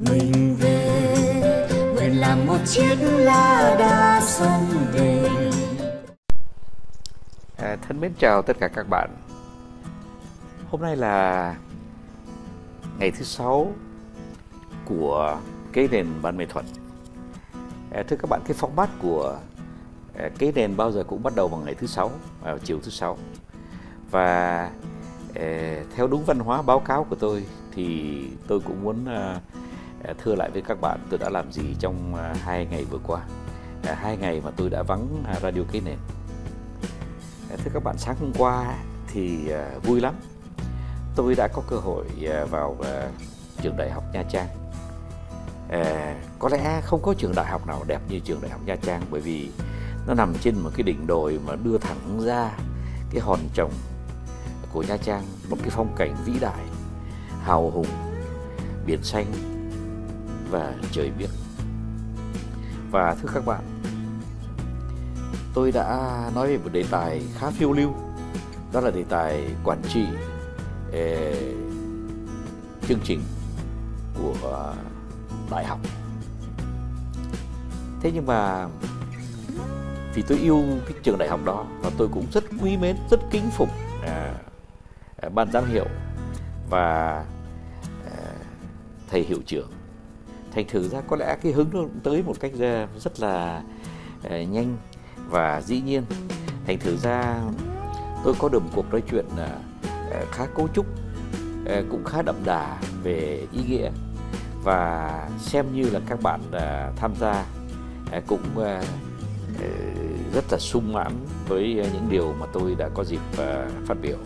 mình về nguyện làm một chiếc lá đa sông về À, thân mến chào tất cả các bạn. Hôm nay là ngày thứ sáu của cái nền văn nghệ thuật. À, thưa các bạn, cái format của à, cái nền bao giờ cũng bắt đầu vào ngày thứ sáu, vào chiều thứ sáu. Và à, theo đúng văn hóa báo cáo của tôi thì tôi cũng muốn à, Ờ, thưa lại với các bạn tôi đã làm gì trong à, hai ngày vừa qua. Ờ, hai ngày mà tôi đã vắng à, radio cái nền. Ờ, thưa các bạn, sáng hôm qua thì vui lắm. Tôi đã có cơ hội vào trường đại học Nha Trang. À, có lẽ không có trường đại học nào đẹp như trường đại học Nha Trang bởi vì nó nằm trên một cái đỉnh đồi mà đưa thẳng ra cái hòn trồng của Nha Trang, một cái phong cảnh vĩ đại, hào hùng, biển xanh và trời biết. Và thưa các bạn, tôi đã nói về một đề tài khá phiêu lưu đó là đề tài quản trị eh, chương trình của ờ, đại học. Thế nhưng mà vì tôi yêu cái trường đại học đó và tôi cũng rất quý mến rất kính phục à, à ban giám hiệu và à, thầy hiệu trưởng thành thử ra có lẽ cái hứng nó tới một cách ờ, rất là ờ, nhanh và dĩ nhiên. Thành thử ra, tôi có được một cuộc nói chuyện ờ, khá cấu trúc cũng khá đậm đà về ý nghĩa. Và xem như là các bạn tham gia cũng rất là sung mãn với những điều mà tôi đã có dịp phát biểu.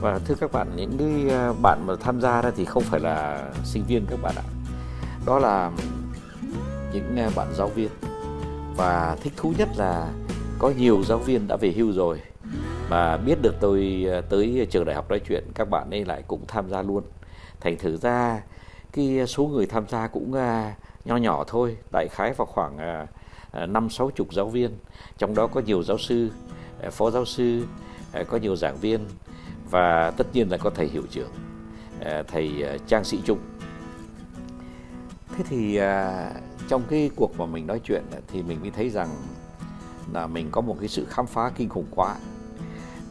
Và thưa các bạn, những cái bạn mà tham gia ra thì không phải là sinh viên các bạn ạ đó là những à, bạn giáo viên. Và thích thú nhất là có nhiều giáo viên đã về hưu rồi mà biết được tôi à, tới trường đại học nói chuyện, các bạn ấy lại cũng tham gia luôn. Thành thử ra, cái số người tham gia cũng à, nho nhỏ thôi, đại khái vào khoảng năm sáu chục giáo viên. Trong đó có nhiều giáo sư phó giáo sư có nhiều giảng viên và tất nhiên là có thầy hiệu trưởng thầy trang sĩ trung thế thì à, trong cái cuộc mà mình nói chuyện thì mình mới thấy rằng là mình có một cái sự khám phá kinh khủng quá.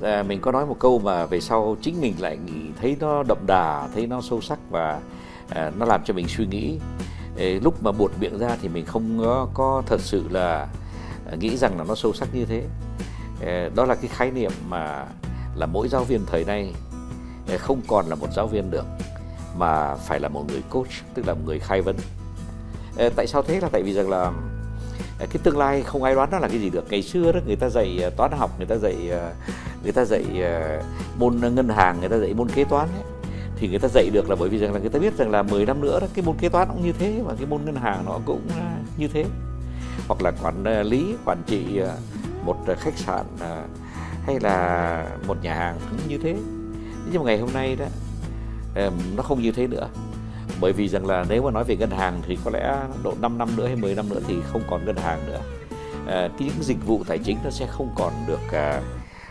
À, mình có nói một câu mà về sau chính mình lại nghĩ thấy nó đậm đà thấy nó sâu sắc và à, nó làm cho mình suy nghĩ. Ê, lúc mà buột miệng ra thì mình không có, có thật sự là à, nghĩ rằng là nó sâu sắc như thế. Ê, đó là cái khái niệm mà là mỗi giáo viên thời nay không còn là một giáo viên được mà phải là một người coach tức là một người khai vấn. Ờ, tại sao thế? Là tại vì rằng là ờ, cái tương lai không ai đoán nó là cái gì được. Ngày xưa đó người ta dạy ờ, toán học người ta dạy người ta dạy môn ngân hàng người ta dạy môn kế toán ấy. thì người ta dạy được là bởi vì rằng là người ta biết rằng là 10 năm nữa đó, cái môn kế toán cũng như thế và cái môn ngân hàng nó cũng như thế. Hoặc là quản lý quản trị một khách sạn hay là một nhà hàng cũng như thế nhưng mà ngày hôm nay đó nó không như thế nữa. Bởi vì rằng là nếu mà nói về ngân hàng thì có lẽ độ 5 năm nữa hay 10 năm nữa thì không còn ngân hàng nữa. À, cái những dịch vụ tài chính nó sẽ không còn được à,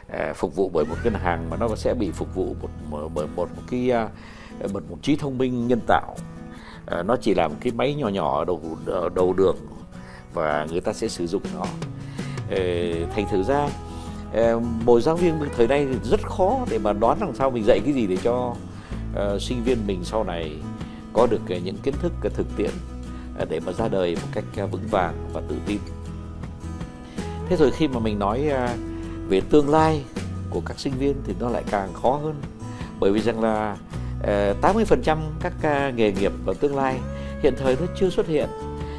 à, phục vụ bởi một ngân hàng mà nó sẽ bị phục vụ một một một, một, một cái à, một, một trí thông minh nhân tạo. À, nó chỉ là một cái máy nhỏ nhỏ ở đầu ở đầu đường và người ta sẽ sử dụng nó. À, thành thử ra à, một giáo viên thời nay rất khó để mà đoán làm sao mình dạy cái gì để cho Ờ, sinh viên mình sau này có được những kiến thức thực tiễn ờ, để mà ra đời một cách ờ, vững vàng và tự tin. Thế rồi khi mà mình nói về tương lai của các sinh viên thì nó lại càng khó hơn bởi vì rằng là ờ, 80% các nghề nghiệp ở tương lai hiện thời nó chưa xuất hiện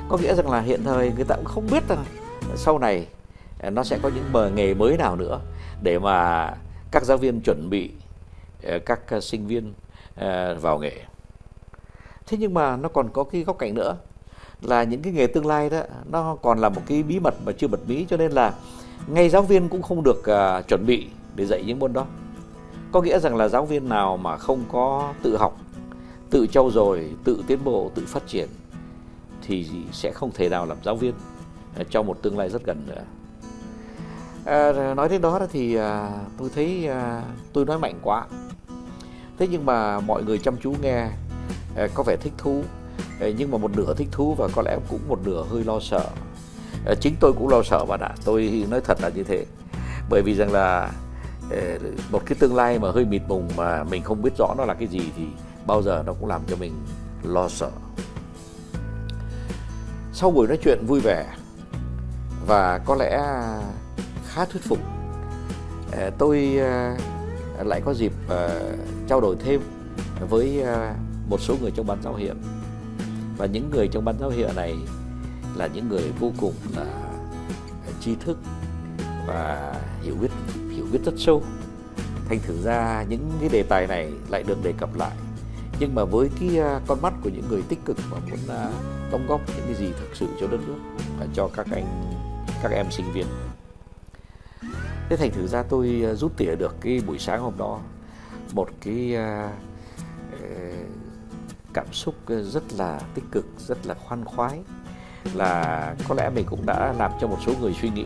có nghĩa rằng là hiện thời người ta cũng không biết rằng sau này nó sẽ có những bờ nghề mới nào nữa để mà các giáo viên chuẩn bị các sinh viên À, vào nghề. Thế nhưng mà nó còn có cái góc cạnh nữa là những cái nghề tương lai đó nó còn là một cái bí mật mà chưa bật mí cho nên là ngay giáo viên cũng không được uh, chuẩn bị để dạy những môn đó. Có nghĩa rằng là giáo viên nào mà không có tự học tự trau dồi tự tiến bộ tự phát triển thì sẽ không thể nào làm giáo viên à, trong một tương lai rất gần nữa. À, nói đến đó đó thì à, tôi thấy à, tôi nói mạnh quá thế nhưng mà mọi người chăm chú nghe à, có vẻ thích thú. À, nhưng mà một nửa thích thú và có lẽ cũng một nửa hơi lo sợ. À, chính tôi cũng lo sợ bạn ạ, tôi nói thật là như thế. Bởi vì rằng là một cái tương lai mà hơi mịt mùng mà mình không biết rõ nó là cái gì thì bao giờ nó cũng làm cho mình lo sợ. Sau buổi nói chuyện vui vẻ và có lẽ khá thuyết phục tôi lại có dịp ờ, trao đổi thêm với ờ, một số người trong ban giáo hiệu và những người trong ban giáo hiệu này là những người vô cùng là tri thức và hiểu biết hiểu biết rất sâu. Thành thử ra những cái đề tài này lại được đề cập lại. Nhưng mà với cái con mắt của những người tích cực và muốn đóng góp những cái gì thực sự cho đất nước và cho các anh, các em sinh viên thế thành thử ra tôi ờ, rút tỉa được cái buổi sáng hôm đó. Một cái ờ, ờ, cảm xúc rất là tích cực, rất là khoan khoái. Là có lẽ mình cũng đã làm cho một số người suy nghĩ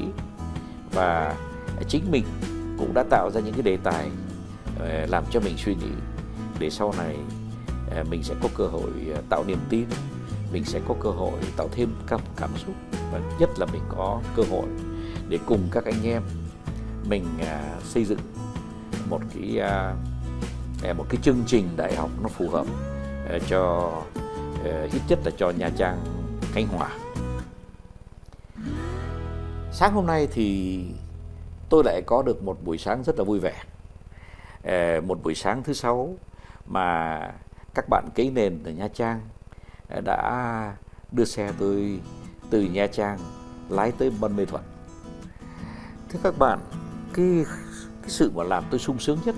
và chính mình cũng đã tạo ra những cái đề tài làm cho mình suy nghĩ để sau này mình sẽ có cơ hội tạo niềm tin, mình sẽ có cơ hội tạo thêm cảm cảm xúc và nhất là mình có cơ hội để cùng các anh em mình à, xây dựng một cái à, à, một cái chương trình đại học nó phù hợp cho ít nhất là cho Nha Trang Khánh Hòa sáng hôm nay thì tôi lại có được một buổi sáng rất là vui vẻ một buổi sáng thứ sáu mà các bạn kế nền ở Nha Trang đã đưa xe tôi từ Nha Trang lái tới Bân Mê Thuận. Thưa các bạn, cái cái sự mà làm tôi sung sướng nhất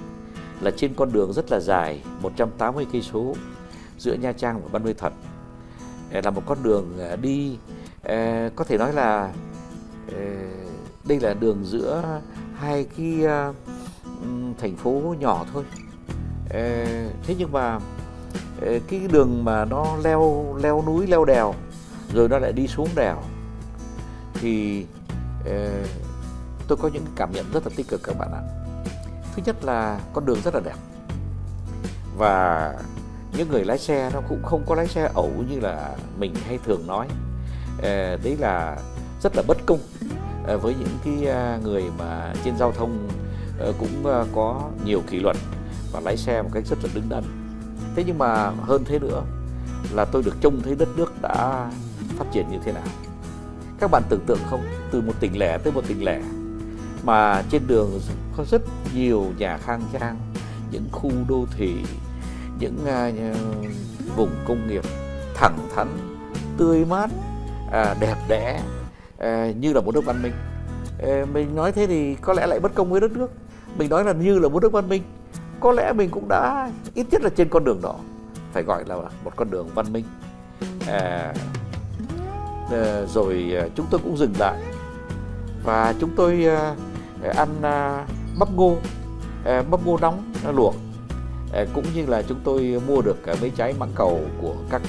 là trên con đường rất là dài 180 cây số giữa Nha Trang và Ban Mê Thuận ờ, là một con đường ờ, đi ờ, có thể nói là đây là đường giữa hai cái thành phố nhỏ thôi. Thế nhưng mà cái đường mà nó leo leo núi, leo đèo, rồi nó lại đi xuống đèo thì tôi có những cảm nhận rất là tích cực các bạn ạ. Thứ nhất là con đường rất là đẹp. Và những người lái xe nó cũng không có lái xe ẩu như là mình hay thường nói. Ờ, đấy là rất là bất công ờ, với những cái ờ, người mà trên giao thông cũng có nhiều kỷ luật và lái xe một cách rất là đứng đắn. Thế nhưng mà hơn thế nữa là tôi được trông thấy đất nước đã phát triển như thế nào. Các bạn tưởng tượng không? Từ một tỉnh lẻ tới một tỉnh lẻ mà trên đường có rất nhiều nhà khang trang những khu đô thị những uh, vùng công nghiệp thẳng thắn tươi mát à, đẹp đẽ à, như là một nước văn minh. À, mình nói thế thì có lẽ lại bất công với đất nước. Mình nói là như là một nước văn minh có lẽ mình cũng đã ít nhất là trên con đường đó phải gọi là một con đường văn minh. À, à, rồi à, chúng tôi cũng dừng lại. Và chúng tôi à, ăn à, bắp ngô à, bắp ngô nóng luộc. À, cũng như là chúng tôi mua được mấy trái mãng cầu của các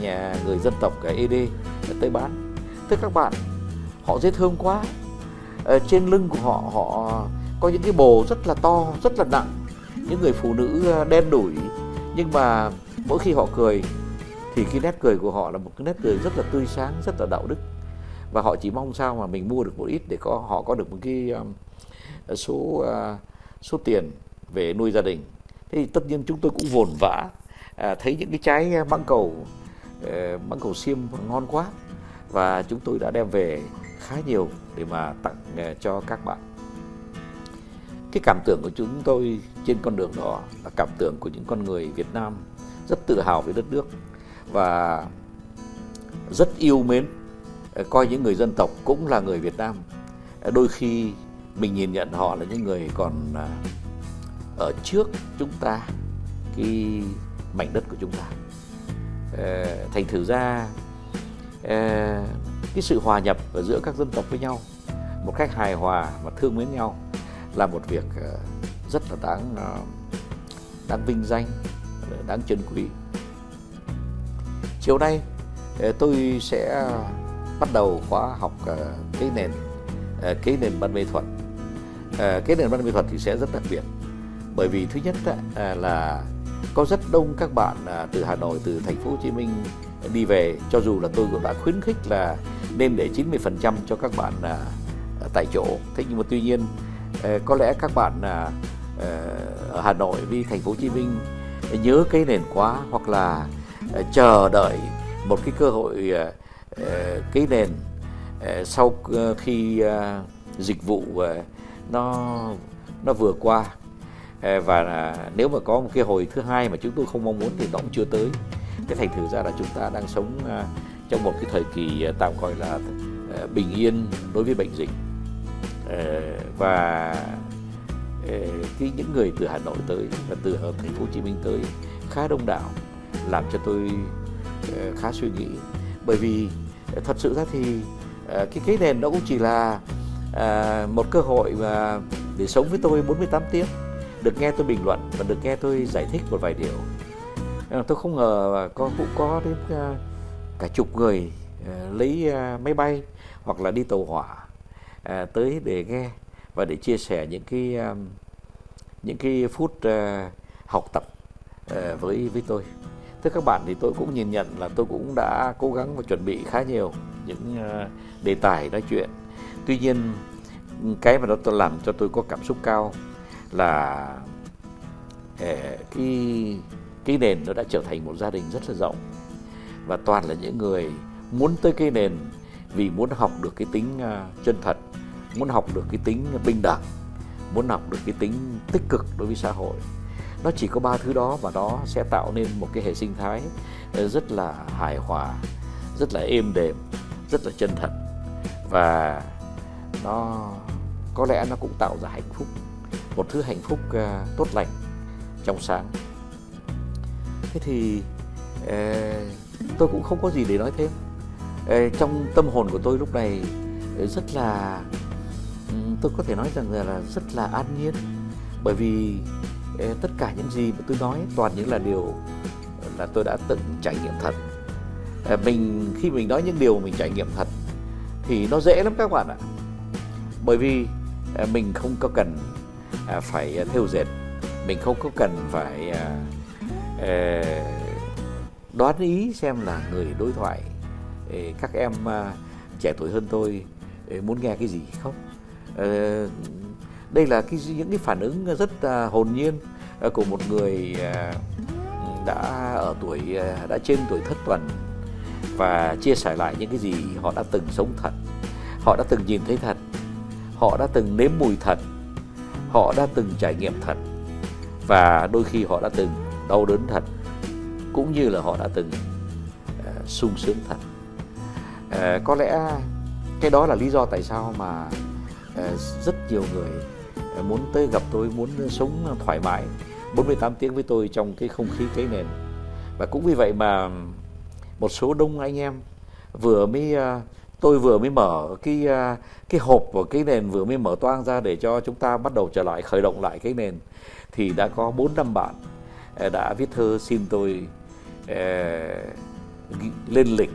nhà người dân tộc ED tới bán. Thưa các bạn, họ dễ thương quá. Ờ, trên lưng của họ họ có những cái bồ rất là to, rất là nặng. Những người phụ nữ đen đủi. Nhưng mà mỗi khi họ cười thì cái nét cười của họ là một cái nét cười rất là tươi sáng, rất là đạo đức và họ chỉ mong sao mà mình mua được một ít để có họ có được một cái um, số uh, số tiền về nuôi gia đình. Thế thì tất nhiên chúng tôi cũng vồn vã à, thấy những cái trái măng cầu uh, măng cầu xiêm ngon quá. Và chúng tôi đã đem về khá nhiều để mà tặng uh, cho các bạn. Cái cảm tưởng của chúng tôi trên con đường đó là cảm tưởng của những con người Việt Nam rất tự hào về đất nước và rất yêu mến Ờ, coi những người dân tộc cũng là người Việt Nam. Ờ, đôi khi mình nhìn nhận họ là những người còn à, ở trước chúng ta, cái mảnh đất của chúng ta. Ờ, thành thử ra cái sự hòa nhập ở giữa các dân tộc với nhau, một cách hài hòa và thương mến nhau là một việc rất là đáng đáng vinh danh đáng trân quý. Chiều nay tôi sẽ bắt đầu khóa học ờ, cái nền ờ, cái nền văn mê thuật. Ờ, cái nền văn mê thuật thì sẽ rất đặc biệt. Bởi vì thứ nhất à, là có rất đông các bạn à, từ Hà Nội từ thành phố Hồ Chí Minh đi về. Cho dù là tôi cũng đã khuyến khích là nên để 90% cho các bạn à, tại chỗ. Thế nhưng mà tuy nhiên có lẽ các bạn à, ở Hà Nội đi thành phố Hồ Chí Minh nhớ cái nền quá hoặc là chờ đợi một cái cơ hội Ờ, cái nền ờ, sau ờ, khi dịch vụ nó nó vừa qua. Và nếu mà có một cái hồi thứ hai mà chúng tôi không mong muốn thì nó cũng chưa tới. Cái thành thử ra là chúng ta đang sống trong một cái thời kỳ tạm gọi là bình yên đối với bệnh dịch. Và cái những người từ Hà Nội tới và từ thành phố Hồ Chí Minh tới khá đông đảo, làm cho tôi khá suy nghĩ. Bởi vì thật sự ra thì ờ, cái cái nền đó cũng chỉ là ờ, một cơ hội mà để sống với tôi 48 tiếng, được nghe tôi bình luận và được nghe tôi giải thích một vài điều. Ờ, tôi không ngờ có, cũng có đến cả chục người lấy máy bay hoặc là đi tàu hỏa tới để nghe và để chia sẻ những cái những cái phút học tập với với tôi thưa các bạn, thì tôi cũng nhìn nhận là tôi cũng đã cố gắng và chuẩn bị khá nhiều những ờ, đề tài nói chuyện. Tuy nhiên, cái mà nó tôi làm cho tôi có cảm xúc cao là ờ, cái cái nền nó đã trở thành một gia đình rất là rộng. Và toàn là những người muốn tới cái nền vì muốn học được cái tính ờ, chân thật, muốn học được cái tính bình đẳng, muốn học được cái tính tích cực đối với xã hội nó chỉ có ba thứ đó và nó sẽ tạo nên một cái hệ sinh thái ờ, rất là hài hòa rất là êm đềm rất là chân thật. Và nó có lẽ nó cũng tạo ra hạnh phúc một thứ hạnh phúc uh, tốt lành trong sáng. Thế thì uh, tôi cũng không có gì để nói thêm. Uh, trong tâm hồn của tôi lúc này rất là um, tôi có thể nói rằng là, rất là an nhiên. Bởi vì tất cả những gì mà tôi nói, toàn những là điều là tôi đã từng trải nghiệm thật. Mình, khi mình nói những điều mình trải nghiệm thật thì nó dễ lắm các bạn ạ. Bởi vì mình không có cần à, phải theo dệt. Mình không có cần phải à, đoán ý xem là người đối thoại. Các em à, trẻ tuổi hơn tôi muốn nghe cái gì không? Đây là cái những cái phản ứng rất à, hồn nhiên à, của một người à, đã ở tuổi đã trên tuổi thất tuần và chia sẻ lại những cái gì họ đã từng sống thật họ đã từng nhìn thấy thật họ đã từng nếm mùi thật họ đã từng trải nghiệm thật và đôi khi họ đã từng đau đớn thật cũng như là họ đã từng uh, sung sướng thật. Uh, có lẽ cái đó là lý do tại sao mà uh, rất nhiều người Ờ, muốn tới gặp tôi, muốn sống thoải mái 48 tiếng với tôi trong cái không khí cái nền. Và cũng vì vậy mà một số đông anh em vừa mới ờ, tôi vừa mới mở cái ờ, cái hộp của cái nền, vừa mới mở toang ra để cho chúng ta bắt đầu trở lại, khởi động lại cái nền, thì đã có bốn năm bạn đã viết thơ xin tôi lên lịch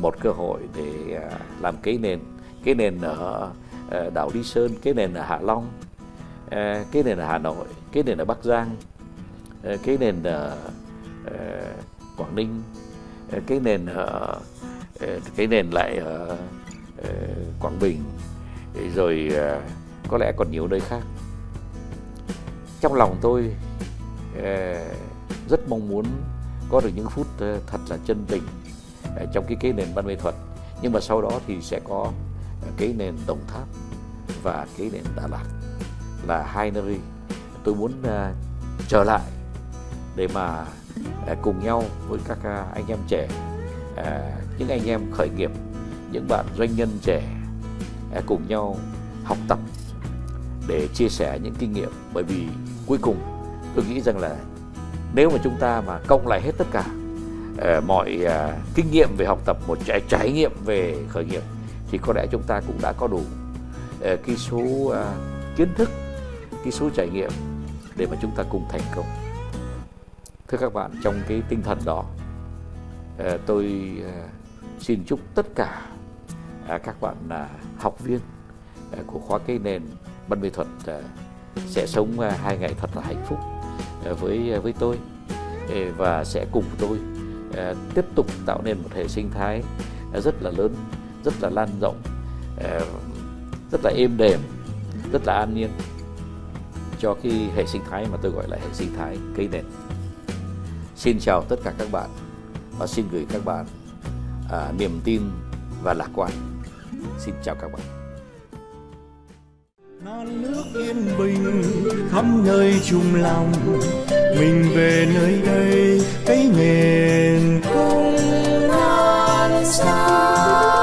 một cơ hội để làm cái nền. Cái nền ở đảo Lý Sơn, cái nền ở Hạ Long. Ờ, cái nền ở Hà Nội, cái nền ở Bắc Giang ờ, cái nền ở ờ, Quảng Ninh cái nền ở cái nền lại ở Quảng Bình. Rồi có lẽ còn nhiều nơi khác. Trong lòng tôi rất mong muốn có được những phút thật là chân tình trong cái cái nền văn nghệ thuật. Nhưng mà sau đó thì sẽ có cái nền Đồng Tháp và cái nền Đà Lạt là hai nơi tôi muốn à, trở lại để mà à, cùng nhau với các à, anh em trẻ những anh em khởi nghiệp những bạn doanh nhân trẻ cùng nhau học tập để chia sẻ những kinh nghiệm. Bởi vì cuối cùng tôi nghĩ rằng là nếu mà chúng ta mà cộng lại hết tất cả uh, mọi uh, kinh nghiệm về học tập một trải, trải nghiệm về khởi nghiệp thì có lẽ chúng ta cũng đã có đủ uh, cái số uh, kiến thức cái số trải nghiệm để mà chúng ta cùng thành công. Thưa các bạn, trong cái tinh thần đó ờ, tôi ờ, xin chúc tất cả ờ, các bạn là học viên của khóa cây nền văn nghệ thuật sẽ sống hai ngày thật là hạnh phúc với với tôi. Và sẽ cùng tôi tiếp tục tạo nên một hệ sinh thái rất là lớn, rất là lan rộng rất là êm đềm, rất là an nhiên cho cái hệ sinh thái mà tôi gọi là hệ sinh thái cây nền. Xin chào tất cả các bạn và xin gửi các bạn à, niềm tin và lạc quan. Xin chào các bạn. Non nước yên bình khắp nơi chung lòng mình về nơi đây cái nền cùng non sao